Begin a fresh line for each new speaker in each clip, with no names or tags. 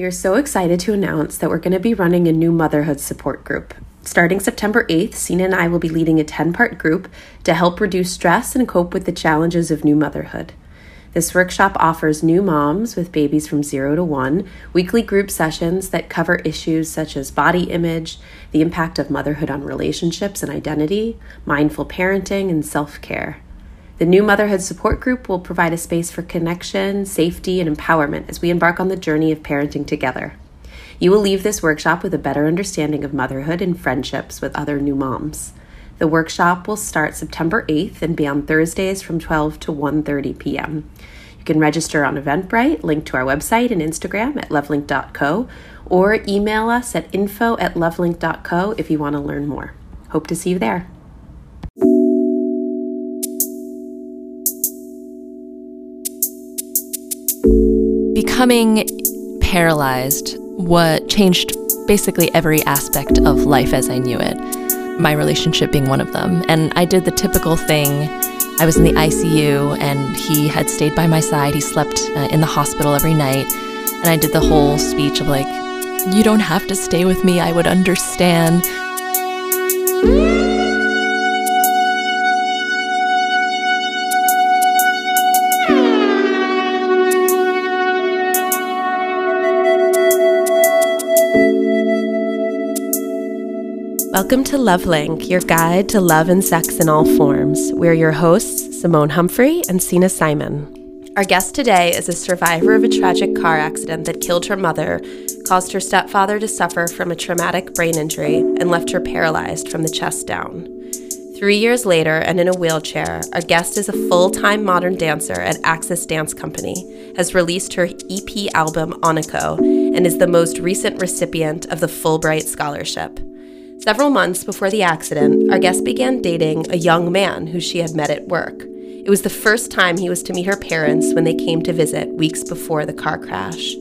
We are so excited to announce that we're going to be running a new motherhood support group. Starting September 8th, Sina and I will be leading a 10 part group to help reduce stress and cope with the challenges of new motherhood. This workshop offers new moms with babies from zero to one weekly group sessions that cover issues such as body image, the impact of motherhood on relationships and identity, mindful parenting, and self care. The new Motherhood Support Group will provide a space for connection, safety, and empowerment as we embark on the journey of parenting together. You will leave this workshop with a better understanding of motherhood and friendships with other new moms. The workshop will start September 8th and be on Thursdays from 12 to 1:30 p.m. You can register on Eventbrite, link to our website and Instagram at lovelink.co, or email us at info at lovelink.co if you want to learn more. Hope to see you there.
Becoming paralyzed what changed basically every aspect of life as I knew it. My relationship being one of them. And I did the typical thing. I was in the ICU and he had stayed by my side. He slept uh, in the hospital every night. And I did the whole speech of like, you don't have to stay with me, I would understand.
Welcome to Lovelink, your guide to love and sex in all forms. We're your hosts, Simone Humphrey and Sina Simon. Our guest today is a survivor of a tragic car accident that killed her mother, caused her stepfather to suffer from a traumatic brain injury, and left her paralyzed from the chest down. Three years later, and in a wheelchair, our guest is a full time modern dancer at Axis Dance Company, has released her EP album Onico, and is the most recent recipient of the Fulbright Scholarship. Several months before the accident, our guest began dating a young man who she had met at work. It was the first time he was to meet her parents when they came to visit weeks before the car crash.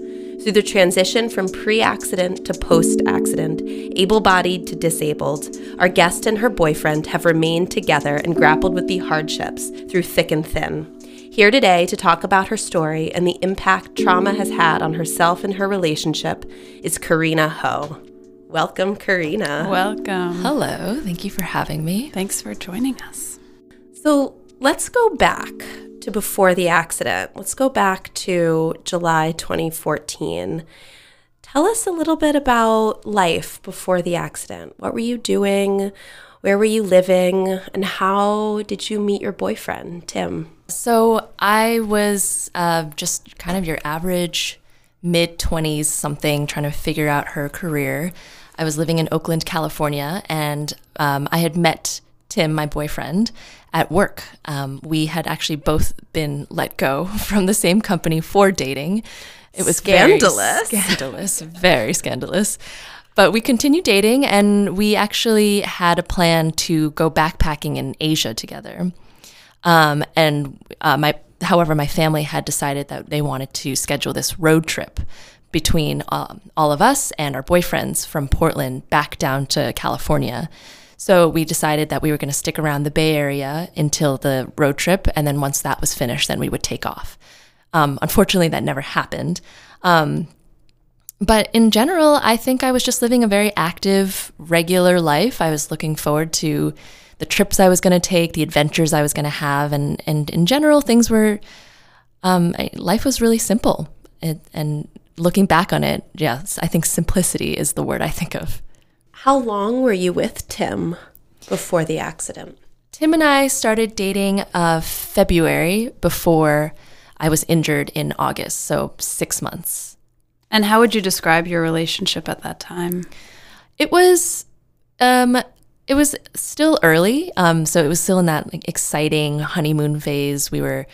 Through the transition from pre accident to post accident, able bodied to disabled, our guest and her boyfriend have remained together and grappled with the hardships through thick and thin. Here today to talk about her story and the impact trauma has had on herself and her relationship is Karina Ho. Welcome, Karina.
Welcome.
Hello, thank you for having me.
Thanks for joining us.
So let's go back to before the accident. Let's go back to July 2014. Tell us a little bit about life before the accident. What were you doing? Where were you living? And how did you meet your boyfriend, Tim?
So I was uh, just kind of your average mid 20s something trying to figure out her career. I was living in Oakland, California, and um, I had met Tim, my boyfriend, at work. Um, we had actually both been let go from the same company for dating.
It was scandalous.
scandalous, very scandalous. But we continued dating, and we actually had a plan to go backpacking in Asia together. Um, and uh, my, however, my family had decided that they wanted to schedule this road trip between um, all of us and our boyfriends from Portland back down to California. So we decided that we were going to stick around the Bay Area until the road trip, and then once that was finished, then we would take off. Um, unfortunately, that never happened. Um, but in general, I think I was just living a very active, regular life. I was looking forward to the trips I was going to take, the adventures I was going to have, and and in general, things were. Um, life was really simple, it, and looking back on it, yes, I think simplicity is the word I think of.
How long were you with Tim before the accident?
Tim and I started dating uh, February before I was injured in August, so six months.
And how would you describe your relationship at that time?
It was, um, it was still early, um, so it was still in that like, exciting honeymoon phase. We were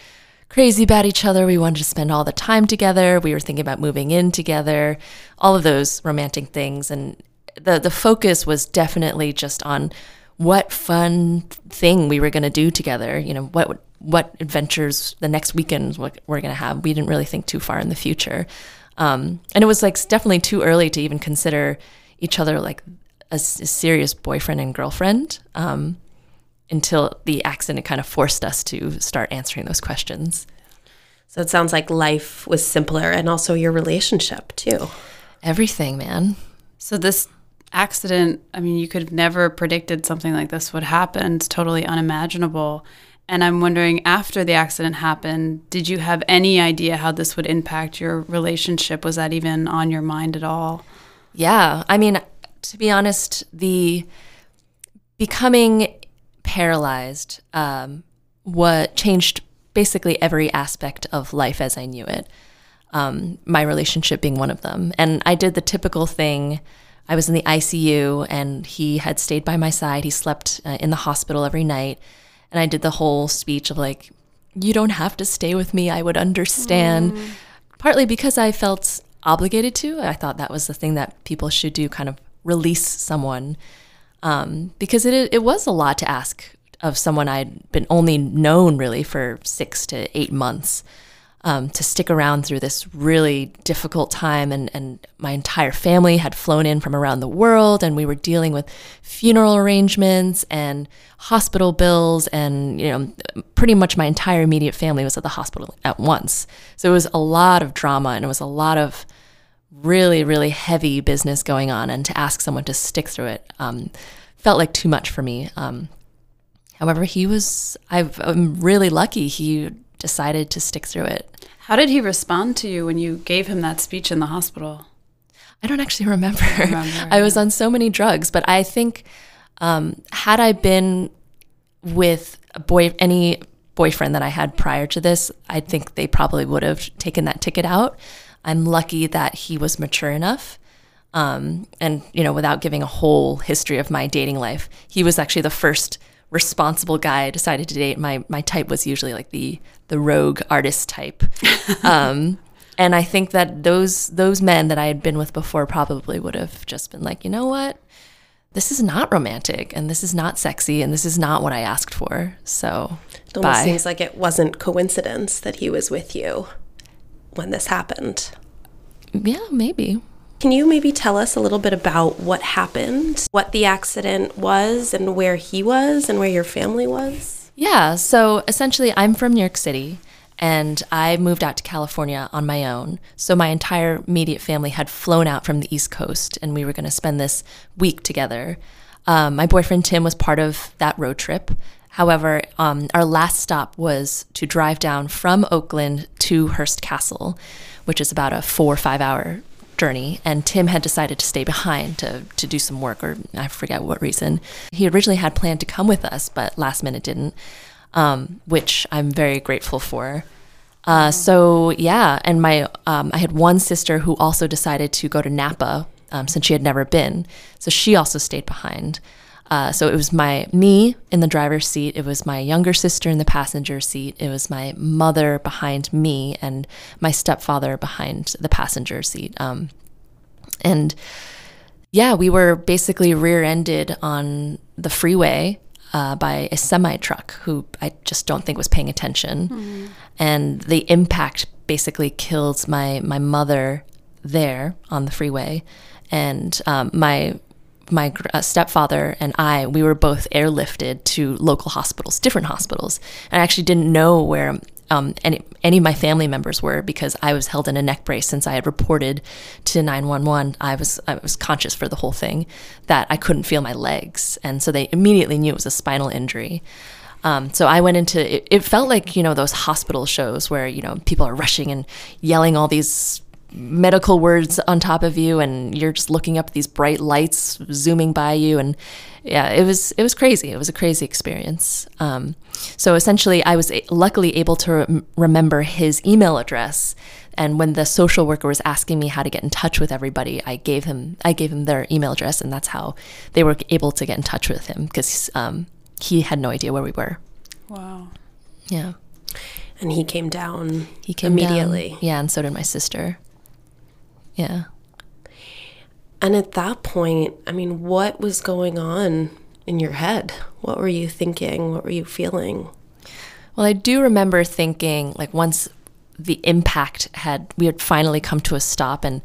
crazy about each other. We wanted to spend all the time together. We were thinking about moving in together, all of those romantic things. And the, the focus was definitely just on what fun thing we were going to do together. You know, what, what adventures the next weekend we're going to have. We didn't really think too far in the future. Um, and it was like definitely too early to even consider each other like a, a serious boyfriend and girlfriend. Um, until the accident kind of forced us to start answering those questions.
So it sounds like life was simpler and also your relationship too.
Everything, man.
So this accident, I mean, you could have never predicted something like this would happen. It's totally unimaginable. And I'm wondering, after the accident happened, did you have any idea how this would impact your relationship? Was that even on your mind at all?
Yeah. I mean, to be honest, the becoming paralyzed um, what changed basically every aspect of life as I knew it. Um, my relationship being one of them. And I did the typical thing. I was in the ICU and he had stayed by my side. He slept uh, in the hospital every night. And I did the whole speech of like, you don't have to stay with me. I would understand. Mm. Partly because I felt obligated to. I thought that was the thing that people should do kind of release someone. Um, because it, it was a lot to ask of someone I'd been only known really for six to eight months um, to stick around through this really difficult time. And, and my entire family had flown in from around the world, and we were dealing with funeral arrangements and hospital bills. And, you know, pretty much my entire immediate family was at the hospital at once. So it was a lot of drama and it was a lot of really, really heavy business going on. And to ask someone to stick through it um, felt like too much for me. Um, however, he was, i I'm really lucky he decided to stick through it.
How did he respond to you when you gave him that speech in the hospital?
I don't actually remember. remember I was on so many drugs, but I think um, had I been with a boy, any boyfriend that I had prior to this, I think they probably would have taken that ticket out. I'm lucky that he was mature enough. Um, and, you know, without giving a whole history of my dating life, he was actually the first responsible guy I decided to date. My my type was usually like the the rogue artist type. um, and I think that those those men that I had been with before probably would have just been like, you know what, this is not romantic, and this is not sexy, and this is not what I asked for. So
it almost bye. seems like it wasn't coincidence that he was with you when this happened.
Yeah, maybe.
Can you maybe tell us a little bit about what happened, what the accident was, and where he was, and where your family was?
Yeah, so essentially, I'm from New York City and I moved out to California on my own. So my entire immediate family had flown out from the East Coast, and we were going to spend this week together. Um, my boyfriend Tim was part of that road trip. However, um, our last stop was to drive down from Oakland to Hearst Castle, which is about a four or five hour journey, and Tim had decided to stay behind to, to do some work, or I forget what reason. He originally had planned to come with us, but last minute didn't, um, which I'm very grateful for. Uh, so yeah, and my um, I had one sister who also decided to go to Napa um, since she had never been, so she also stayed behind. Uh, so it was my me in the driver's seat. It was my younger sister in the passenger seat. It was my mother behind me and my stepfather behind the passenger seat. Um, and yeah, we were basically rear-ended on the freeway uh, by a semi truck who I just don't think was paying attention, mm. and the impact basically killed my my mother there on the freeway, and um, my my uh, stepfather and I, we were both airlifted to local hospitals, different hospitals. And I actually didn't know where um, any, any of my family members were because I was held in a neck brace since I had reported to 911. I was, I was conscious for the whole thing that I couldn't feel my legs. And so they immediately knew it was a spinal injury. Um, so I went into it, it felt like, you know, those hospital shows where, you know, people are rushing and yelling all these medical words on top of you and you're just looking up these bright lights zooming by you. And yeah it was it was crazy. It was a crazy experience. Um, so essentially i was luckily able to re- remember his email address. And when the social worker was asking me how to get in touch with everybody i gave him i gave him their email address and that's how they were able to get in touch with him because um, he had no idea where we were.
Wow.
Yeah.
And he came down
he came
immediately.
Down, yeah and so did my sister yeah.
And at that point, I mean, what was going on in your head? What were you thinking? What were you feeling?
Well, I do remember thinking, like, once the impact had, we had finally come to a stop. And,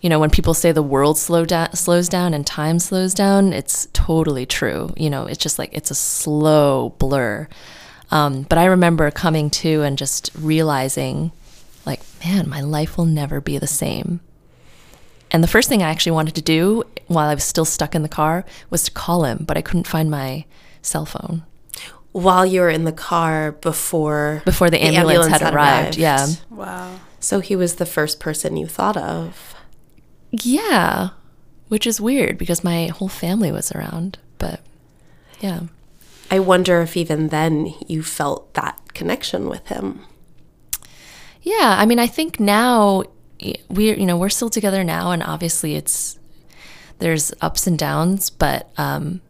you know, when people say the world slow down, slows down and time slows down, it's totally true. You know, it's just like, it's a slow blur. Um, but I remember coming to and just realizing, like, man, my life will never be the same and the first thing I actually wanted to do while I was still stuck in the car was to call him, but I couldn't find my cell phone
While you were in the car before
before the ambulance, had, arrived. Yeah.
Wow.
So he was the first person you thought of.
Yeah. Which is weird because my whole family was around. But yeah.
I wonder if even then you felt that connection with him.
Yeah. I mean, I think now we're, you know, we're still together now. And obviously it's, there's ups and downs. But um,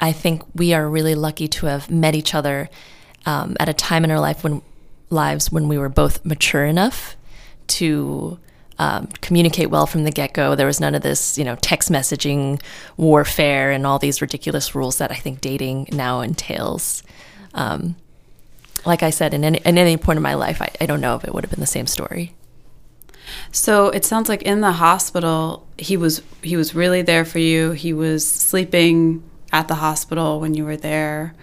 I think we are really lucky to have met each other um, at a time in our life when, lives when we were both mature enough to um, communicate well from the get go. There was none of this, you know, text messaging warfare and all these ridiculous rules that I think dating now entails. Um, like I said, in any, in any point in my life, I, I don't know if it would have been the same story.
So it sounds like in the hospital, he was he was really there for you. He was sleeping at the hospital when you were there.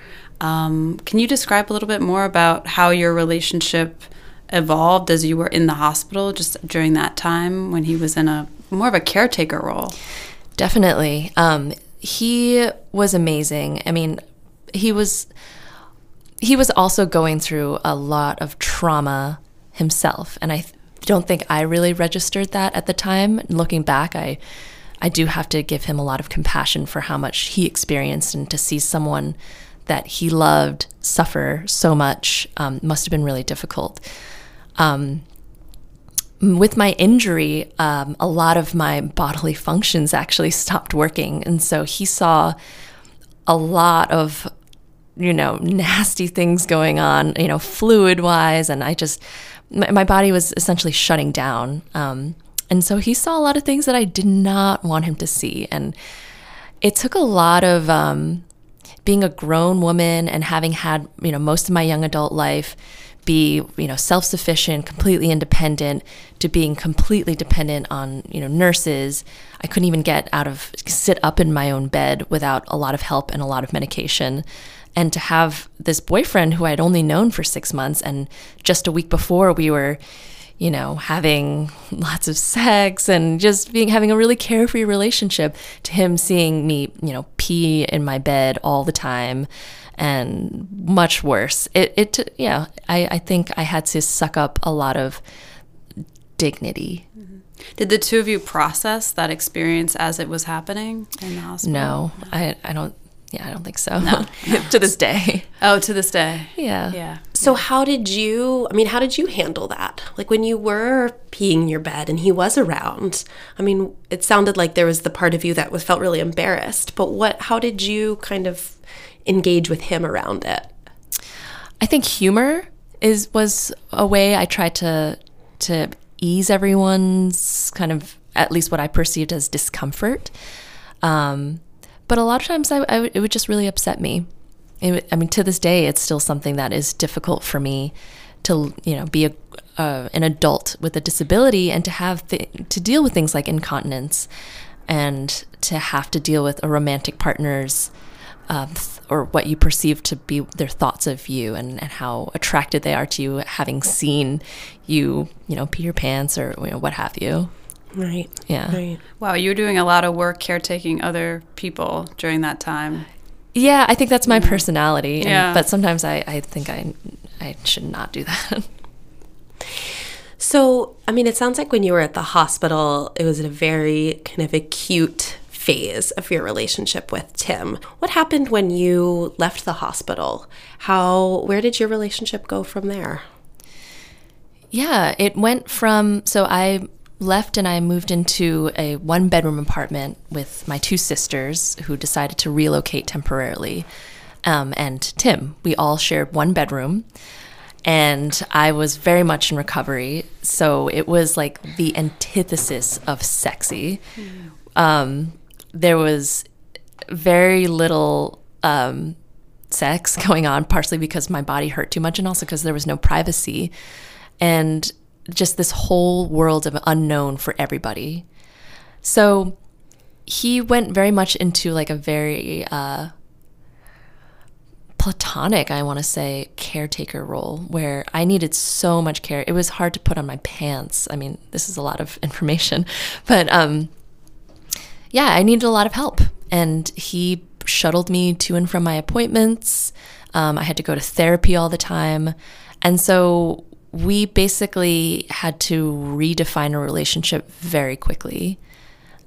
Um, can you describe a little bit more about how your relationship evolved as you were in the hospital, just during that time when he was in a more of a caretaker role?
Definitely. Um, he was amazing. I mean, he was he was also going through a lot of trauma himself, and I don't think I really registered that at the time. Looking back, I I do have to give him a lot of compassion for how much he experienced and to see someone that he loved suffer so much um, must have been really difficult. Um, with my injury, um, a lot of my bodily functions actually stopped working. And so he saw a lot of, you know, nasty things going on, you know, fluid wise. And I just, my, my, body was essentially shutting down. Um, and so he saw a lot of things that I did not want him to see. And it took a lot of, um, being a grown woman and having had, you know, most of my young adult life be, you know, self-sufficient, completely independent to being completely dependent on, you know, nurses. I couldn't even get out of sit up in my own bed without a lot of help and a lot of medication. And to have this boyfriend who I'd only known for 6 months and just a week before we were you know, having lots of sex and just being having a really carefree relationship to him seeing me, you know, pee in my bed all the time and much worse. It, it yeah, I, I think I had to suck up a lot of dignity.
Mm-hmm. Did the two of you process that experience as it was happening in the hospital?
No, I, I don't yeah, I don't think so. No. to this day.
Oh, to this day.
Yeah.
Yeah.
So how did you I mean, how did you handle that? Like when you were peeing in your bed and he was around. I mean, it sounded like there was the part of you that was felt really embarrassed, but what how did you kind of engage with him around it?
I think humor is was a way I tried to to ease everyone's kind of at least what I perceived as discomfort. Um, but a lot of times, I, it would just really upset me. I mean, to this day, it's still something that is difficult for me to you know be a uh, an adult with a disability and to have th- to deal with things like incontinence and to have to deal with a romantic partner's uh, th- or what you perceive to be their thoughts of you and, and how attracted they are to you having seen you you know pee your pants or you know, what have you
Right.
Yeah.
Right.
Wow, you were doing a lot of work caretaking other people during that time.
Yeah, I think that's my mm-hmm. personality.
Yeah.
But sometimes I, I think I I should not do that.
So, I mean, it sounds like when you were at the hospital, it was a very kind of acute phase of your relationship with Tim. What happened when you left the hospital? How where did your relationship go from there?
Yeah, it went from so I left and I moved into a one bedroom apartment with my two sisters who decided to relocate temporarily. Um, and Tim, we all shared one bedroom. And I was very much in recovery. So it was like the antithesis of sexy. Um, there was very little um, sex going on, partially because my body hurt too much and also because there was no privacy. And just this whole world of unknown for everybody. So he went very much into like a very uh, platonic, I want to say, caretaker role where I needed so much care. It was hard to put on my pants. I mean, this is a lot of information, but um, yeah, I needed a lot of help. And he shuttled me to and from my appointments. Um, I had to go to therapy all the time. And so we basically had to redefine a relationship very quickly.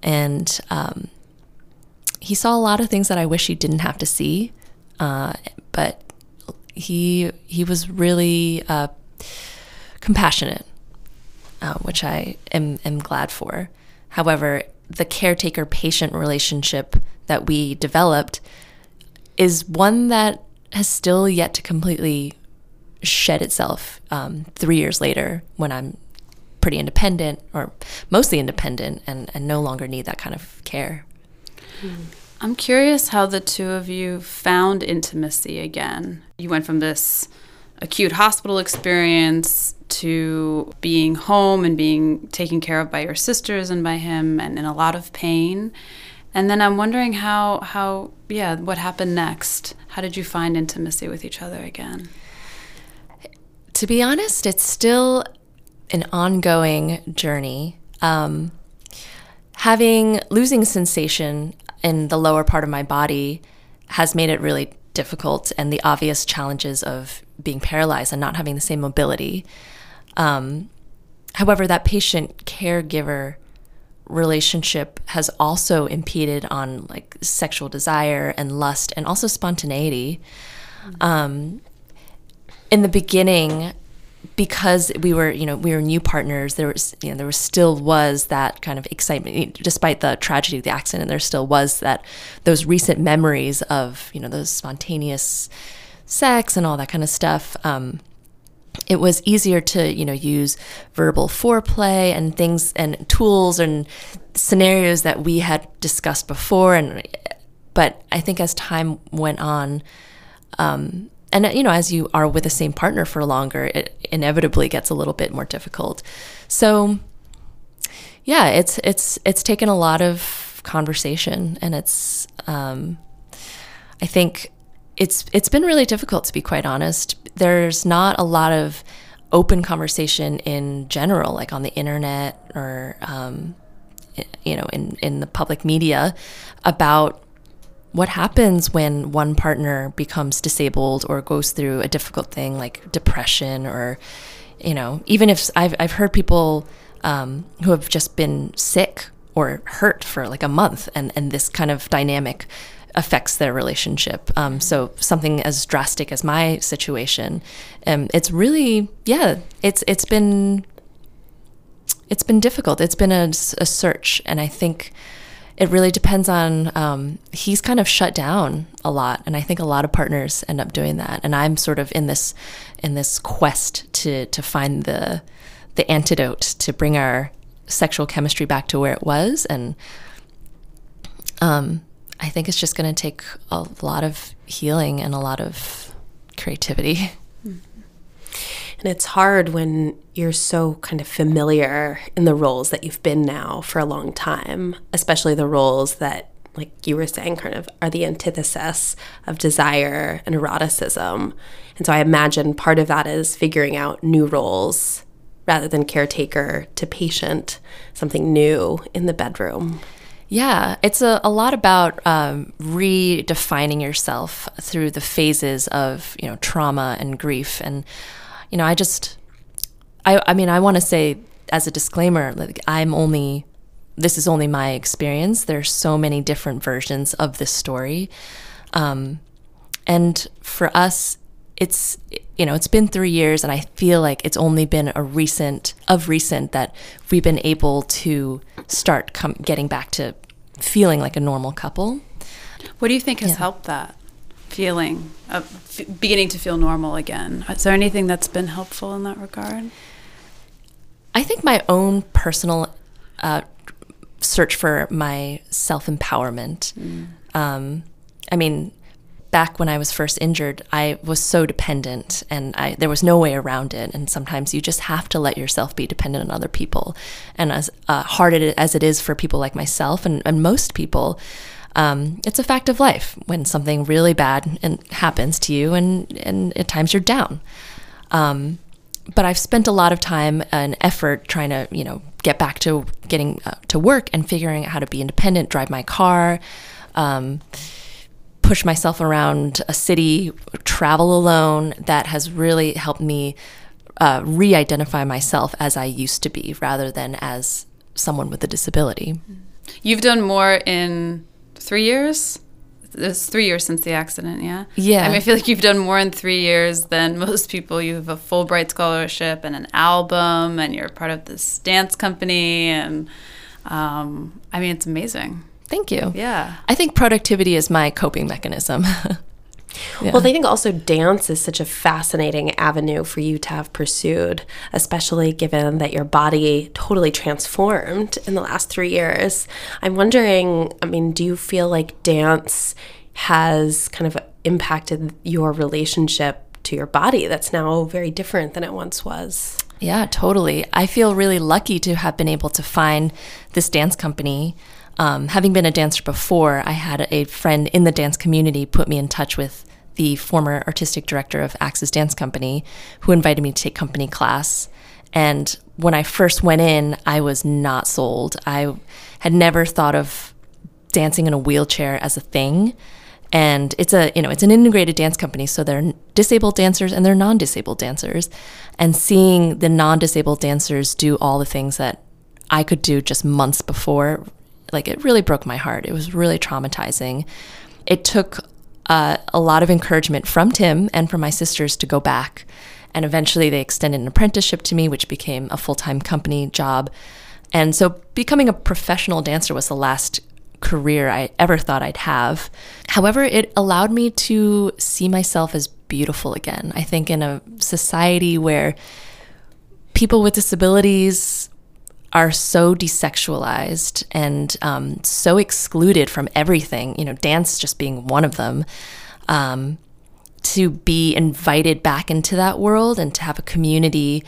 And um, he saw a lot of things that I wish he didn't have to see. Uh, but he he was really uh, compassionate, uh, which I am, am glad for. However, the caretaker patient relationship that we developed is one that has still yet to completely shed itself um, three years later when I'm pretty independent or mostly independent and, and no longer need that kind of care.
I'm curious how the two of you found intimacy again. You went from this acute hospital experience to being home and being taken care of by your sisters and by him and in a lot of pain. And then I'm wondering how how yeah, what happened next? How did you find intimacy with each other again?
To be honest, it's still an ongoing journey. Um, having losing sensation in the lower part of my body has made it really difficult, and the obvious challenges of being paralyzed and not having the same mobility. Um, however, that patient caregiver relationship has also impeded on like sexual desire and lust and also spontaneity. Um, in the beginning, because we were, you know, we were new partners, there was, you know, there was still was that kind of excitement, despite the tragedy of the accident. There still was that those recent memories of, you know, those spontaneous sex and all that kind of stuff. Um, it was easier to you know use verbal foreplay and things and tools and scenarios that we had discussed before and but i think as time went on um, and you know as you are with the same partner for longer it inevitably gets a little bit more difficult so yeah it's it's it's taken a lot of conversation and it's um, i think it's it's been really difficult to be quite honest. There's not a lot of open conversation in general, like on the internet or um, you know in in the public media, about what happens when one partner becomes disabled or goes through a difficult thing like depression or you know even if I've I've heard people um, who have just been sick or hurt for like a month and and this kind of dynamic affects their relationship. Um, so something as drastic as my situation, um, it's really yeah, it's it's been it's been difficult. It's been a, a search, and I think it really depends on. Um, he's kind of shut down a lot, and I think a lot of partners end up doing that. And I'm sort of in this in this quest to to find the the antidote to bring our sexual chemistry back to where it was, and um, I think it's just going to take a lot of healing and a lot of creativity.
And it's hard when you're so kind of familiar in the roles that you've been now for a long time, especially the roles that, like you were saying, kind of are the antithesis of desire and eroticism. And so I imagine part of that is figuring out new roles rather than caretaker to patient, something new in the bedroom.
Yeah, it's a, a lot about um, redefining yourself through the phases of you know trauma and grief, and you know I just I I mean I want to say as a disclaimer like I'm only this is only my experience. There's so many different versions of this story, um, and for us, it's you know it's been three years, and I feel like it's only been a recent of recent that we've been able to start com- getting back to feeling like a normal couple.
What do you think has yeah. helped that feeling of f- beginning to feel normal again? Is there anything that's been helpful in that regard?
I think my own personal uh, search for my self empowerment. Mm. Um, I mean, back when I was first injured, I was so dependent and I, there was no way around it. And sometimes you just have to let yourself be dependent on other people. And as uh, hard as it is for people like myself and, and most people, um, it's a fact of life when something really bad and happens to you, and and at times you're down. Um, but I've spent a lot of time and effort trying to, you know, get back to getting uh, to work and figuring out how to be independent, drive my car, um, push myself around a city, travel alone. That has really helped me uh, re identify myself as I used to be rather than as someone with a disability.
You've done more in three years? It's three years since the accident, yeah?
Yeah.
I mean, I feel like you've done more in three years than most people. You have a Fulbright scholarship and an album, and you're part of this dance company. And um, I mean, it's amazing.
Thank you.
Yeah.
I think productivity is my coping mechanism.
Yeah. Well, I think also dance is such a fascinating avenue for you to have pursued, especially given that your body totally transformed in the last three years. I'm wondering, I mean, do you feel like dance has kind of impacted your relationship to your body that's now very different than it once was?
Yeah, totally. I feel really lucky to have been able to find this dance company um, having been a dancer before, I had a friend in the dance community put me in touch with the former artistic director of Axis Dance Company, who invited me to take company class. And when I first went in, I was not sold. I had never thought of dancing in a wheelchair as a thing. And it's a, you know, it's an integrated dance company, so they're disabled dancers and they're non-disabled dancers. And seeing the non-disabled dancers do all the things that I could do just months before like it really broke my heart. It was really traumatizing. It took uh, a lot of encouragement from Tim and from my sisters to go back. And eventually they extended an apprenticeship to me, which became a full time company job. And so becoming a professional dancer was the last career I ever thought I'd have. However, it allowed me to see myself as beautiful again. I think in a society where people with disabilities are so desexualized and um, so excluded from everything, you know, dance just being one of them, um, to be invited back into that world and to have a community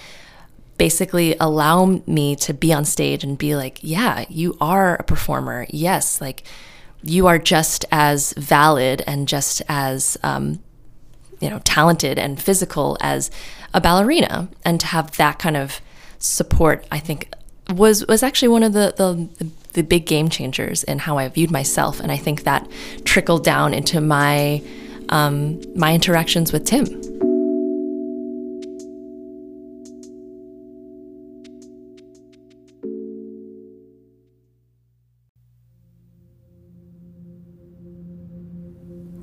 basically allow me to be on stage and be like, yeah, you are a performer. Yes, like you are just as valid and just as, um, you know, talented and physical as a ballerina. And to have that kind of support, I think was was actually one of the, the the big game changers in how I viewed myself, and I think that trickled down into my um, my interactions with Tim.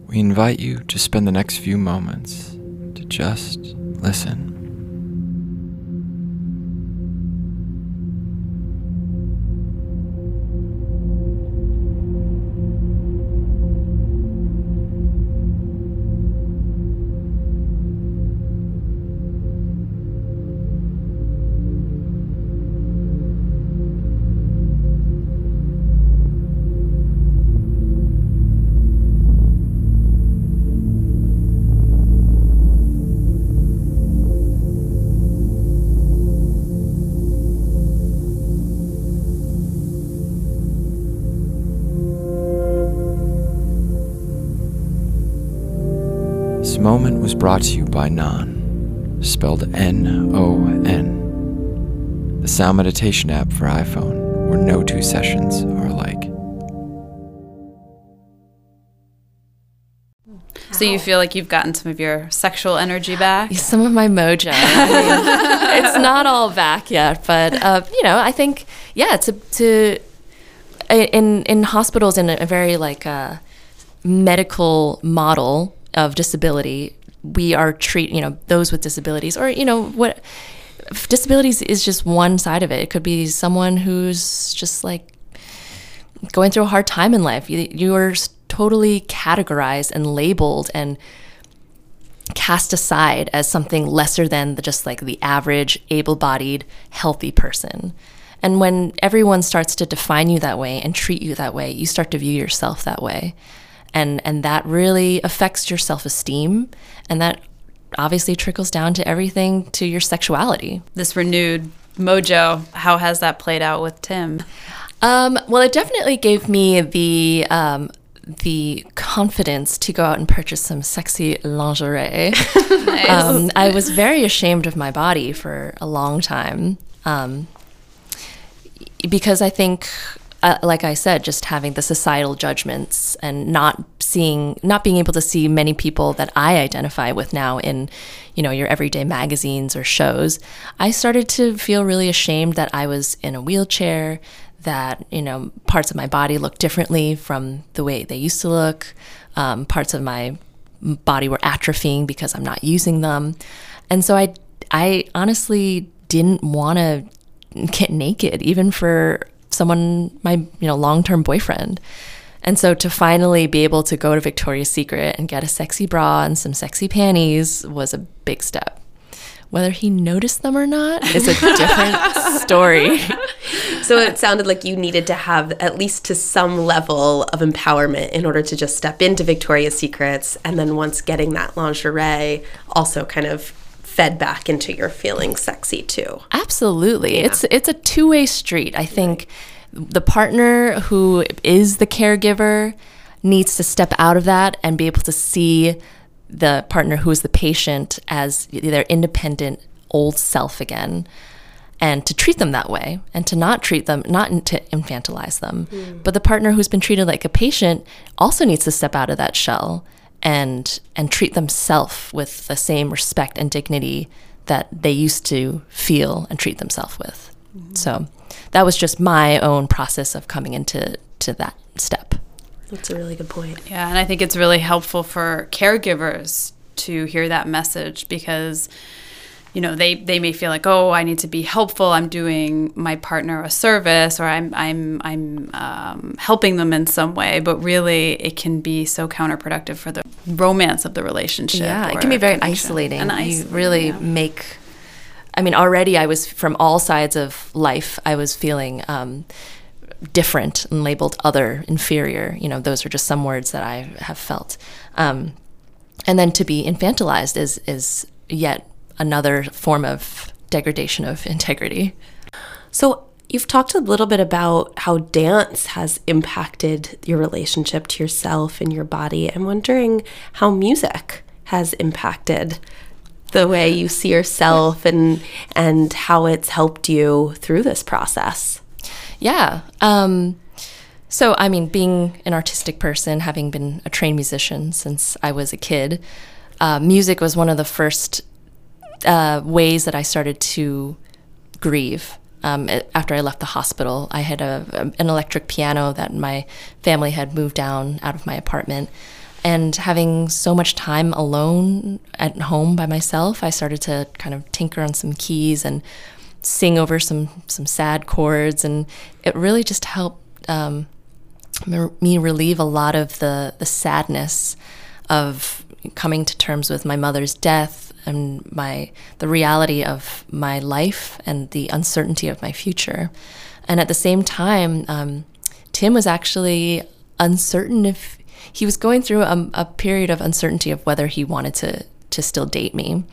We invite you to spend the next few moments to just listen. Moment was brought to you by Non, spelled N O N, the sound meditation app for iPhone, where no two sessions are alike.
So you feel like you've gotten some of your sexual energy back?
Some of my mojo. I mean, it's not all back yet, but uh, you know, I think yeah, to to in in hospitals in a very like uh, medical model of disability, we are treat you know those with disabilities or you know what disabilities is just one side of it. It could be someone who's just like going through a hard time in life. You, you are totally categorized and labeled and cast aside as something lesser than the, just like the average able-bodied healthy person. And when everyone starts to define you that way and treat you that way, you start to view yourself that way and and that really affects your self-esteem and that obviously trickles down to everything to your sexuality
this renewed mojo how has that played out with tim
um, well it definitely gave me the um, the confidence to go out and purchase some sexy lingerie. um, I was very ashamed of my body for a long time. Um, because I think, uh, like I said, just having the societal judgments and not seeing, not being able to see many people that I identify with now in, you know, your everyday magazines or shows, I started to feel really ashamed that I was in a wheelchair, that, you know, parts of my body looked differently from the way they used to look. Um, parts of my body were atrophying because I'm not using them. And so I, I honestly didn't want to get naked, even for someone, my you know long term boyfriend. And so to finally be able to go to Victoria's Secret and get a sexy bra and some sexy panties was a big step. Whether he noticed them or not is a different story.
So it sounded like you needed to have at least to some level of empowerment in order to just step into Victoria's Secrets. And then once getting that lingerie, also kind of fed back into your feeling sexy too.
Absolutely. It's it's a two-way street. I think the partner who is the caregiver needs to step out of that and be able to see the partner who is the patient as their independent old self again and to treat them that way and to not treat them not to infantilize them hmm. but the partner who's been treated like a patient also needs to step out of that shell and and treat themselves with the same respect and dignity that they used to feel and treat themselves with. Mm-hmm. So that was just my own process of coming into to that step.
That's a really good point.
Yeah, and I think it's really helpful for caregivers to hear that message because you know they they may feel like oh I need to be helpful I'm doing my partner a service or I'm I'm I'm um, helping them in some way but really it can be so counterproductive for the romance of the relationship
Yeah, it can be very
connection.
isolating.
and
you really
yeah.
make. I mean, already I was from all sides of life. I was feeling um, different and labeled other, inferior. You know, those are just some words that I have felt. Um, and then to be infantilized is is yet another form of degradation of integrity.
So you've talked a little bit about how dance has impacted your relationship to yourself and your body. I'm wondering how music has impacted the way you see yourself and and how it's helped you through this process.
Yeah. Um, so, I mean, being an artistic person, having been a trained musician since I was a kid, uh, music was one of the first uh, ways that I started to grieve. Um, after I left the hospital, I had a, an electric piano that my family had moved down out of my apartment. And having so much time alone at home by myself, I started to kind of tinker on some keys and sing over some some sad chords, and it really just helped um, me- relieve a lot of the the sadness of coming to terms with my mother's death and my the reality of my life and the uncertainty of my future. And at the same time, um, Tim was actually uncertain if he was going through a, a period of uncertainty of whether he wanted to to still date me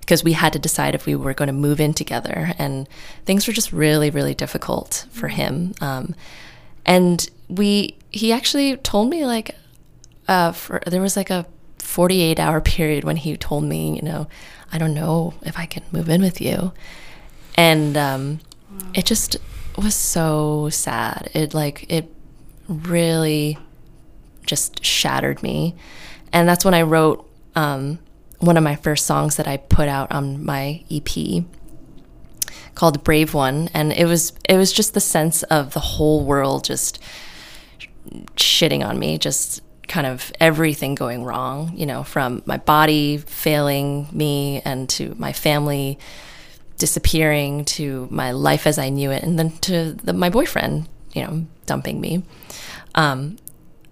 because we had to decide if we were going to move in together and things were just really really difficult for him um, and we he actually told me like uh, for, there was like a 48 hour period when he told me you know i don't know if i can move in with you. And um, it just was so sad. It like it really just shattered me. And that's when i wrote um, one of my first songs that i put out on my ep called brave one. And it was it was just the sense of the whole world just shitting on me just kind of everything going wrong you know from my body failing me and to my family disappearing to my life as i knew it and then to the, my boyfriend you know dumping me um,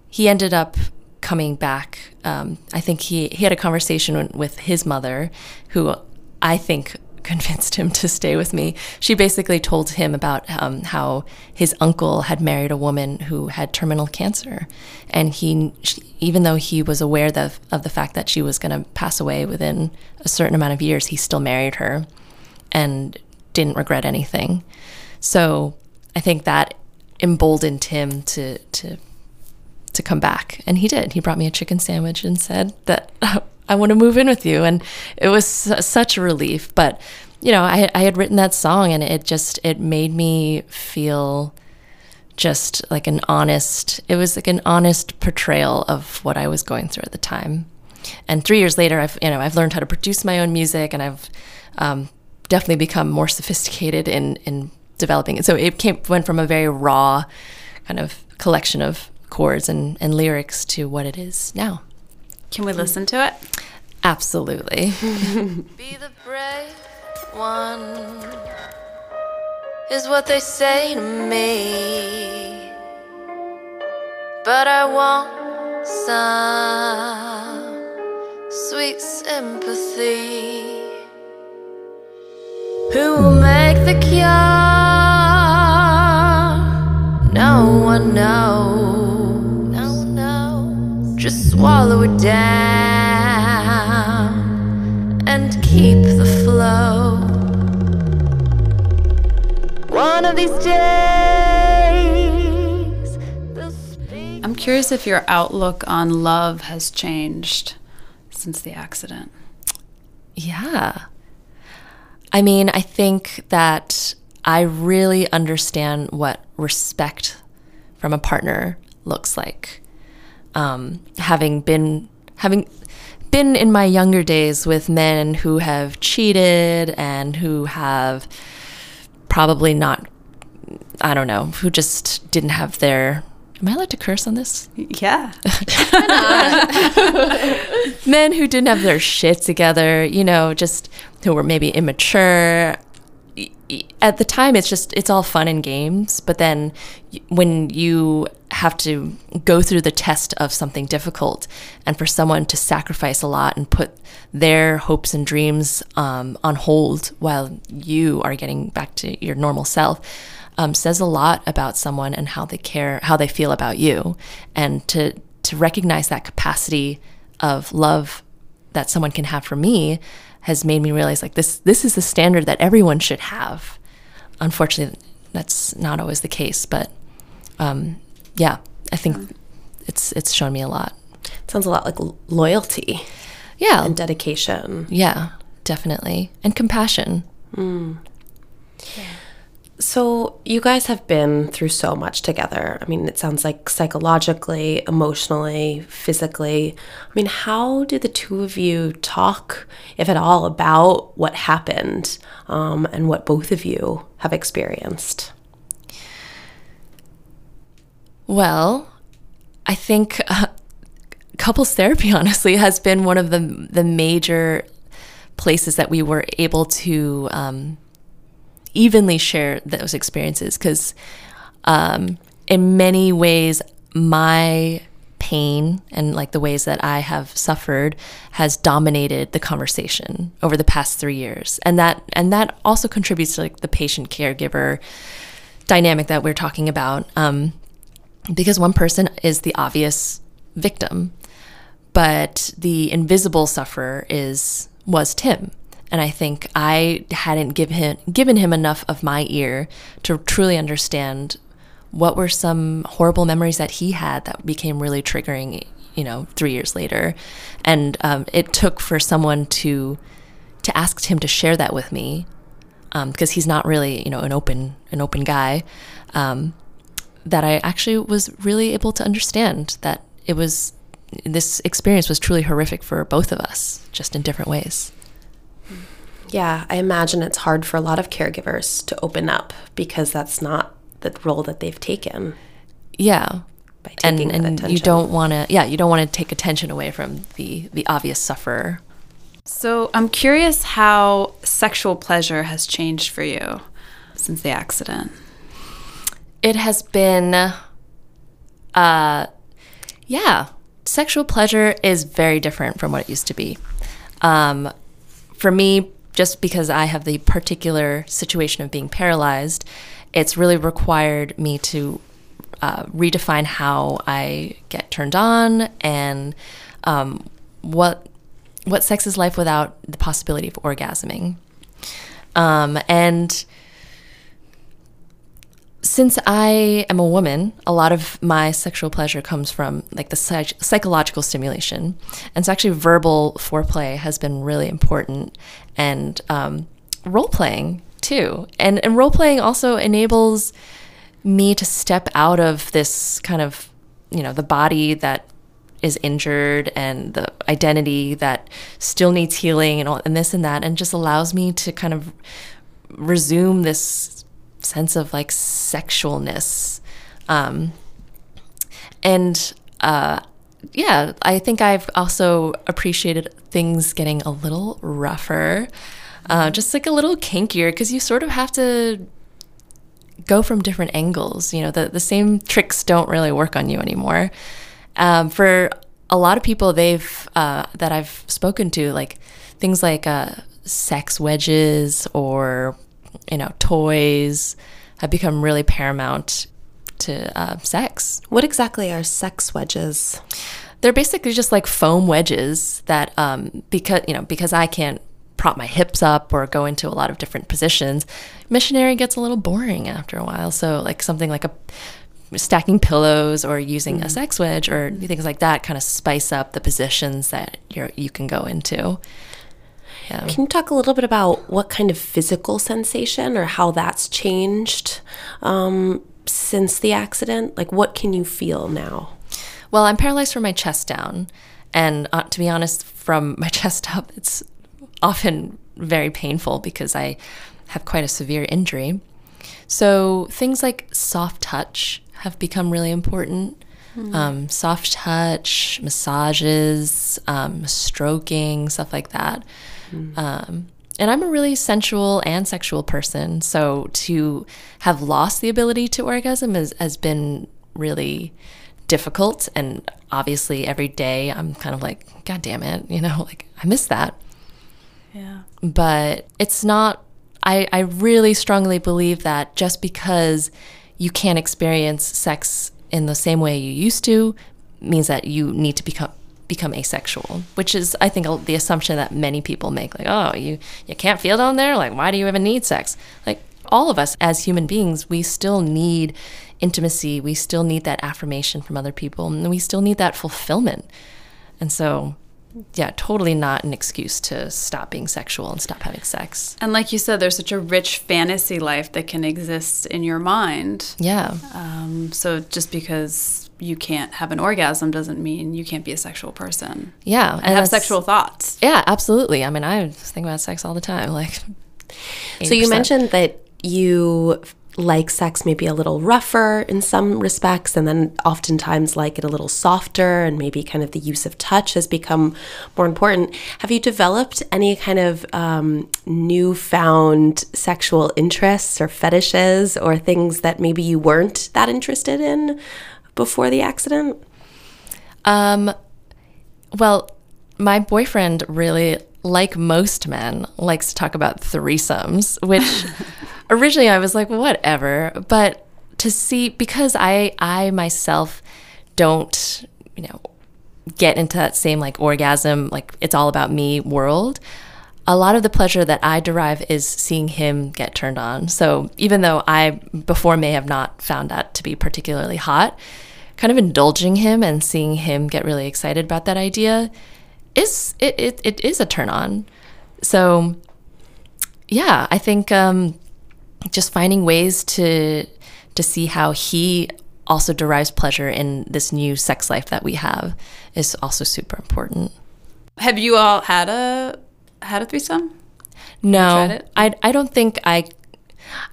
he ended up coming back. Um, I think he, he had a conversation with his mother, who I think convinced him to stay with me. She basically told him about um, how his uncle had married a woman who had terminal cancer, and he, she, even though he was aware of the fact that she was going to pass away within a certain amount of years, he still married her, and didn't regret anything. So I think that emboldened him to to to come back. And he did. He brought me a chicken sandwich and said that I want to move in with you. And it was such a relief. But, you know, I, I had written that song and it just, it made me feel just like an honest, it was like an honest portrayal of what I was going through at the time. And three years later, I've, you know, I've learned how to produce my own music and I've um, definitely become more sophisticated in, in developing it. So it came, went from a very raw kind of collection of chords and, and lyrics to what it is now.
Can we listen to it?
Absolutely. Be the brave one is what they say to me. But I want some sweet sympathy. Who will make the cure? No one knows. Just swallow it down and keep the flow. One of these days.
I'm curious if your outlook on love has changed since the accident.
Yeah. I mean, I think that I really understand what respect from a partner looks like. Um, having been having been in my younger days with men who have cheated and who have probably not I don't know, who just didn't have their Am I allowed to curse on this?
Yeah.
men who didn't have their shit together, you know, just who were maybe immature. At the time, it's just, it's all fun and games. But then when you have to go through the test of something difficult and for someone to sacrifice a lot and put their hopes and dreams um, on hold while you are getting back to your normal self, um, says a lot about someone and how they care, how they feel about you, and to to recognize that capacity of love that someone can have for me has made me realize like this this is the standard that everyone should have. Unfortunately, that's not always the case, but um, yeah, I think it's it's shown me a lot.
Sounds a lot like loyalty
Yeah,
and dedication.
yeah, definitely, and compassion.
So, you guys have been through so much together. I mean, it sounds like psychologically, emotionally, physically. I mean, how do the two of you talk, if at all, about what happened um, and what both of you have experienced?
Well, I think uh, couples therapy honestly has been one of the the major places that we were able to um, evenly share those experiences because um, in many ways my pain and like the ways that I have suffered has dominated the conversation over the past three years, and that and that also contributes to like the patient caregiver dynamic that we're talking about. Um, because one person is the obvious victim, but the invisible sufferer is was Tim. And I think I hadn't him, given him enough of my ear to truly understand what were some horrible memories that he had that became really triggering, you know, three years later. And um, it took for someone to to ask him to share that with me because he's not really, you know, an open an open guy. Um, that I actually was really able to understand that it was this experience was truly horrific for both of us, just in different ways.
Yeah, I imagine it's hard for a lot of caregivers to open up because that's not the role that they've taken
Yeah.
by
And
taking that
and
attention.
you don't want to yeah, you don't want to take attention away from the the obvious sufferer.
So I'm curious how sexual pleasure has changed for you since the accident.
It has been uh yeah, sexual pleasure is very different from what it used to be. Um for me just because I have the particular situation of being paralyzed, it's really required me to uh, redefine how I get turned on and um, what what sex is life without the possibility of orgasming. Um, and since I am a woman, a lot of my sexual pleasure comes from like the psych- psychological stimulation, and so actually verbal foreplay has been really important, and um, role playing too, and and role playing also enables me to step out of this kind of you know the body that is injured and the identity that still needs healing and all and this and that and just allows me to kind of resume this sense of like sexualness. Um, and uh, yeah i think i've also appreciated things getting a little rougher uh, just like a little kinkier because you sort of have to go from different angles you know the, the same tricks don't really work on you anymore. Um, for a lot of people they've uh, that I've spoken to, like things like uh, sex wedges or you know toys have become really paramount to uh, sex.
What exactly are sex wedges?
They're basically just like foam wedges that um, because you know because I can't prop my hips up or go into a lot of different positions, missionary gets a little boring after a while. So like something like a stacking pillows or using mm-hmm. a sex wedge or things like that kind of spice up the positions that you you can go into.
Yeah. Can you talk a little bit about what kind of physical sensation or how that's changed um, since the accident? Like, what can you feel now?
Well, I'm paralyzed from my chest down. And uh, to be honest, from my chest up, it's often very painful because I have quite a severe injury. So things like soft touch have become really important. Mm. Um, soft touch, massages, um, stroking, stuff like that. Mm. Um, and I'm a really sensual and sexual person. So to have lost the ability to orgasm has, has been really difficult. And obviously, every day I'm kind of like, God damn it, you know, like I miss that.
Yeah.
But it's not, I, I really strongly believe that just because you can't experience sex in the same way you used to means that you need to become become asexual, which is I think the assumption that many people make like, "Oh, you you can't feel down there? Like why do you even need sex?" Like all of us as human beings, we still need intimacy, we still need that affirmation from other people, and we still need that fulfillment. And so yeah, totally not an excuse to stop being sexual and stop having sex.
And like you said, there's such a rich fantasy life that can exist in your mind.
Yeah.
Um, so just because you can't have an orgasm doesn't mean you can't be a sexual person.
Yeah,
and, and have sexual thoughts.
Yeah, absolutely. I mean, I think about sex all the time. Like,
80%. so you mentioned that you like sex maybe a little rougher in some respects, and then oftentimes like it a little softer, and maybe kind of the use of touch has become more important. Have you developed any kind of um, newfound sexual interests or fetishes or things that maybe you weren't that interested in before the accident?
Um, well, my boyfriend really like most men, likes to talk about threesomes, which originally I was like, whatever. But to see, because I, I myself don't, you know, get into that same like orgasm, like it's all about me world. A lot of the pleasure that I derive is seeing him get turned on. So even though I before may have not found that to be particularly hot, kind of indulging him and seeing him get really excited about that idea is it, it, it is a turn on. So yeah, I think um, just finding ways to to see how he also derives pleasure in this new sex life that we have is also super important.
Have you all had a had a threesome?
No, I I don't think I.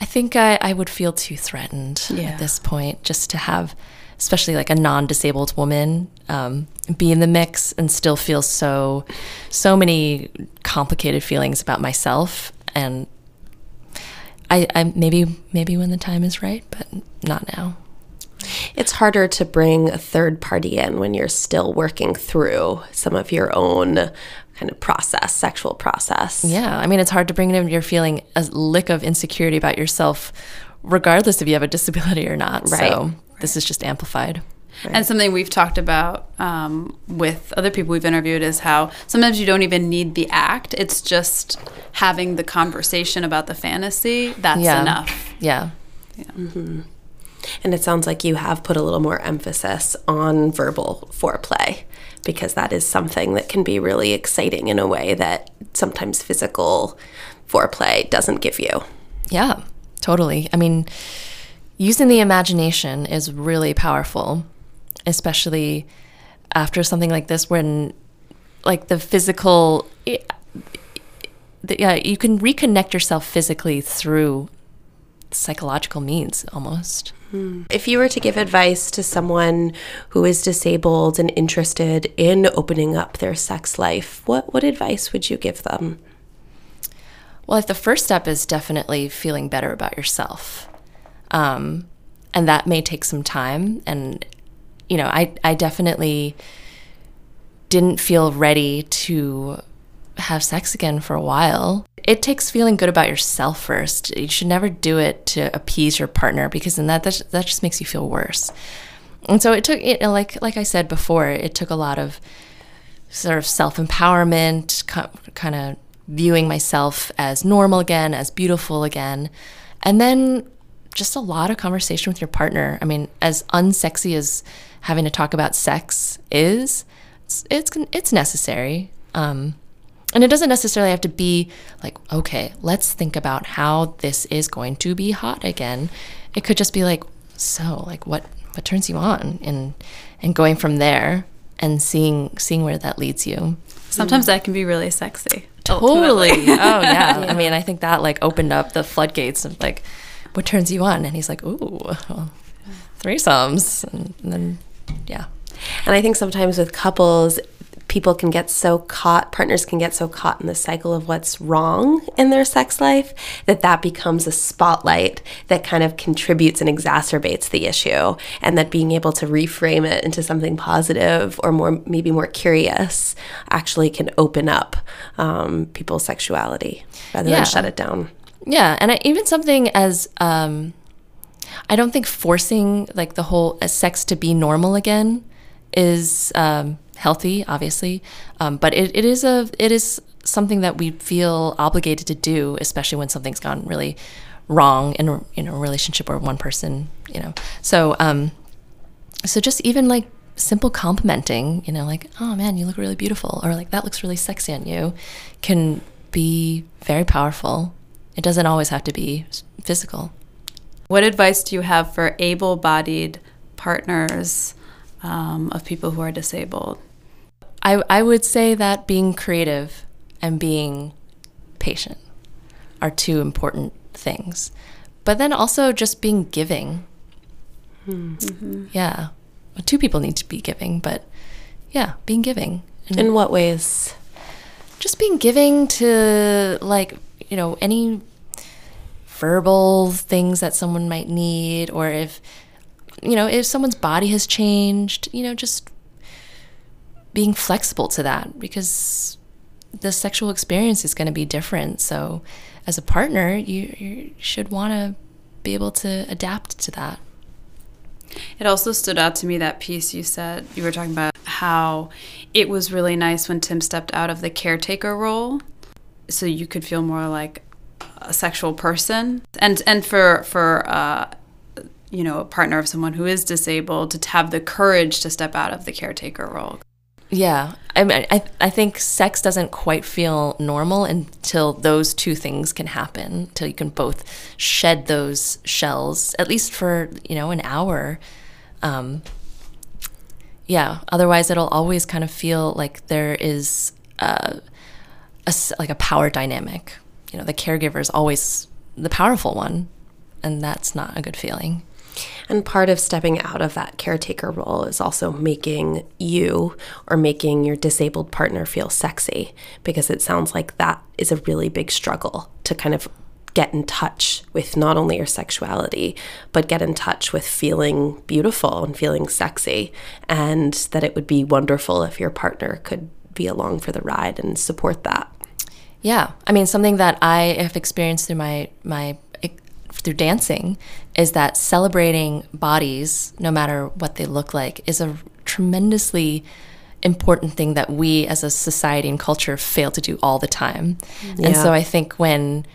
I think I, I would feel too threatened yeah. at this point just to have, especially like a non-disabled woman, um, be in the mix and still feel so so many complicated feelings about myself and I, I maybe maybe when the time is right but not now
it's harder to bring a third party in when you're still working through some of your own kind of process, sexual process.
Yeah. I mean, it's hard to bring in you're feeling a lick of insecurity about yourself, regardless if you have a disability or not. Right. So right. this is just amplified.
Right. And something we've talked about um, with other people we've interviewed is how sometimes you don't even need the act. It's just having the conversation about the fantasy. That's
yeah.
enough.
Yeah.
yeah. Mm-hmm. And it sounds like you have put a little more emphasis on verbal foreplay because that is something that can be really exciting in a way that sometimes physical foreplay doesn't give you.
Yeah, totally. I mean, using the imagination is really powerful, especially after something like this when like the physical eh, yeah, you can reconnect yourself physically through psychological means almost. Hmm.
If you were to give advice to someone who is disabled and interested in opening up their sex life, what, what advice would you give them?
Well, the first step is definitely feeling better about yourself. Um, and that may take some time. And, you know, I, I definitely didn't feel ready to have sex again for a while. It takes feeling good about yourself first. You should never do it to appease your partner because then that that, that just makes you feel worse. And so it took it like like I said before, it took a lot of sort of self-empowerment, kind of viewing myself as normal again, as beautiful again. And then just a lot of conversation with your partner. I mean, as unsexy as having to talk about sex is, it's it's, it's necessary. Um, and it doesn't necessarily have to be like, okay, let's think about how this is going to be hot again. It could just be like, so, like, what what turns you on, and and going from there and seeing seeing where that leads you.
Sometimes that can be really sexy.
Totally. oh yeah. yeah. I mean, I think that like opened up the floodgates of like, what turns you on? And he's like, ooh, well, threesomes, and, and then yeah.
And I think sometimes with couples, people can get so caught, partners can get so caught in the cycle of what's wrong in their sex life that that becomes a spotlight that kind of contributes and exacerbates the issue. And that being able to reframe it into something positive or more, maybe more curious, actually can open up um, people's sexuality rather yeah. than shut it down.
Yeah. And I, even something as, um, I don't think forcing like the whole uh, sex to be normal again is um, healthy, obviously, um, but it, it is a it is something that we feel obligated to do, especially when something's gone really wrong in in a relationship or one person, you know. So um, so just even like simple complimenting, you know, like oh man, you look really beautiful, or like that looks really sexy on you, can be very powerful. It doesn't always have to be physical.
What advice do you have for able-bodied partners? um, of people who are disabled?
I, I would say that being creative and being patient are two important things. But then also just being giving. Mm-hmm. Yeah. Well, two people need to be giving, but yeah, being giving.
And In what ways?
Just being giving to, like, you know, any verbal things that someone might need, or if you know, if someone's body has changed, you know, just being flexible to that because the sexual experience is going to be different. So, as a partner, you, you should want to be able to adapt to that.
It also stood out to me that piece you said you were talking about how it was really nice when Tim stepped out of the caretaker role so you could feel more like a sexual person and and for for uh, you know, a partner of someone who is disabled to have the courage to step out of the caretaker role.
Yeah. I mean, I, I think sex doesn't quite feel normal until those two things can happen, until you can both shed those shells, at least for, you know, an hour. Um, yeah. Otherwise, it'll always kind of feel like there is a, a, like a power dynamic. You know, the caregiver is always the powerful one, and that's not a good feeling.
And part of stepping out of that caretaker role is also making you or making your disabled partner feel sexy because it sounds like that is a really big struggle to kind of get in touch with not only your sexuality, but get in touch with feeling beautiful and feeling sexy. And that it would be wonderful if your partner could be along for the ride and support that.
Yeah. I mean, something that I have experienced through my, my through dancing is that celebrating bodies, no matter what they look like, is a tremendously important thing that we as a society and culture fail to do all the time. Yeah. And so I think when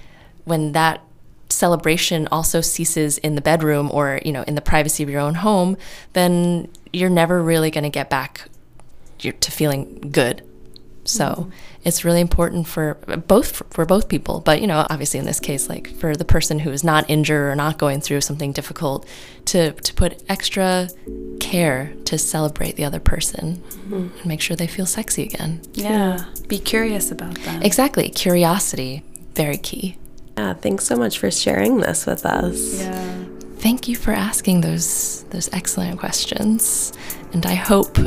when that celebration also ceases in the bedroom or you know in the privacy of your own home then you're never really going to get back to feeling good so mm-hmm. it's really important for both for, for both people but you know obviously in this case like for the person who is not injured or not going through something difficult to to put extra care to celebrate the other person mm-hmm. and make sure they feel sexy again
yeah be curious about that
exactly curiosity very key
yeah, thanks so much for sharing this with us.
Yeah.
Thank you for asking those those excellent questions, and I hope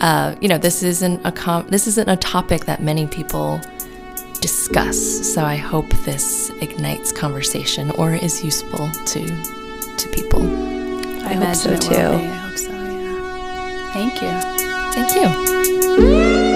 uh, you know this isn't a com- this isn't a topic that many people discuss. So I hope this ignites conversation or is useful to to people.
I, I hope so too. I hope so. Yeah. Thank you.
Thank you.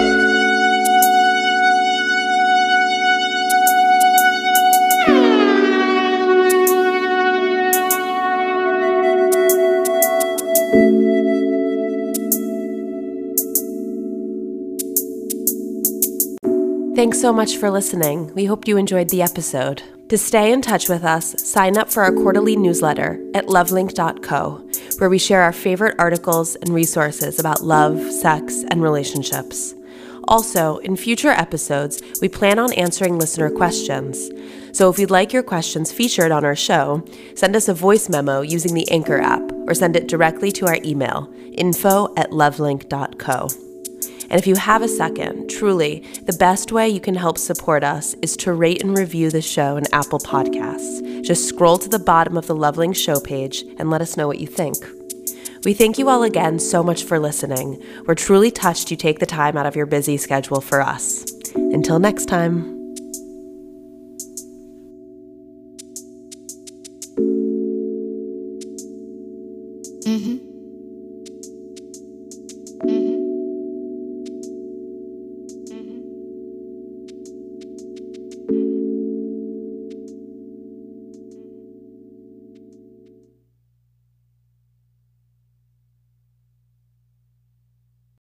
Thanks so much for listening. We hope you enjoyed the episode. To stay in touch with us, sign up for our quarterly newsletter at lovelink.co, where we share our favorite articles and resources about love, sex, and relationships. Also, in future episodes, we plan on answering listener questions. So if you'd like your questions featured on our show, send us a voice memo using the Anchor app or send it directly to our email, info at lovelink.co. And if you have a second, truly, the best way you can help support us is to rate and review the show in Apple Podcasts. Just scroll to the bottom of the Lovelink Show page and let us know what you think. We thank you all again so much for listening. We're truly touched you take the time out of your busy schedule for us. Until next time. Mm-hmm.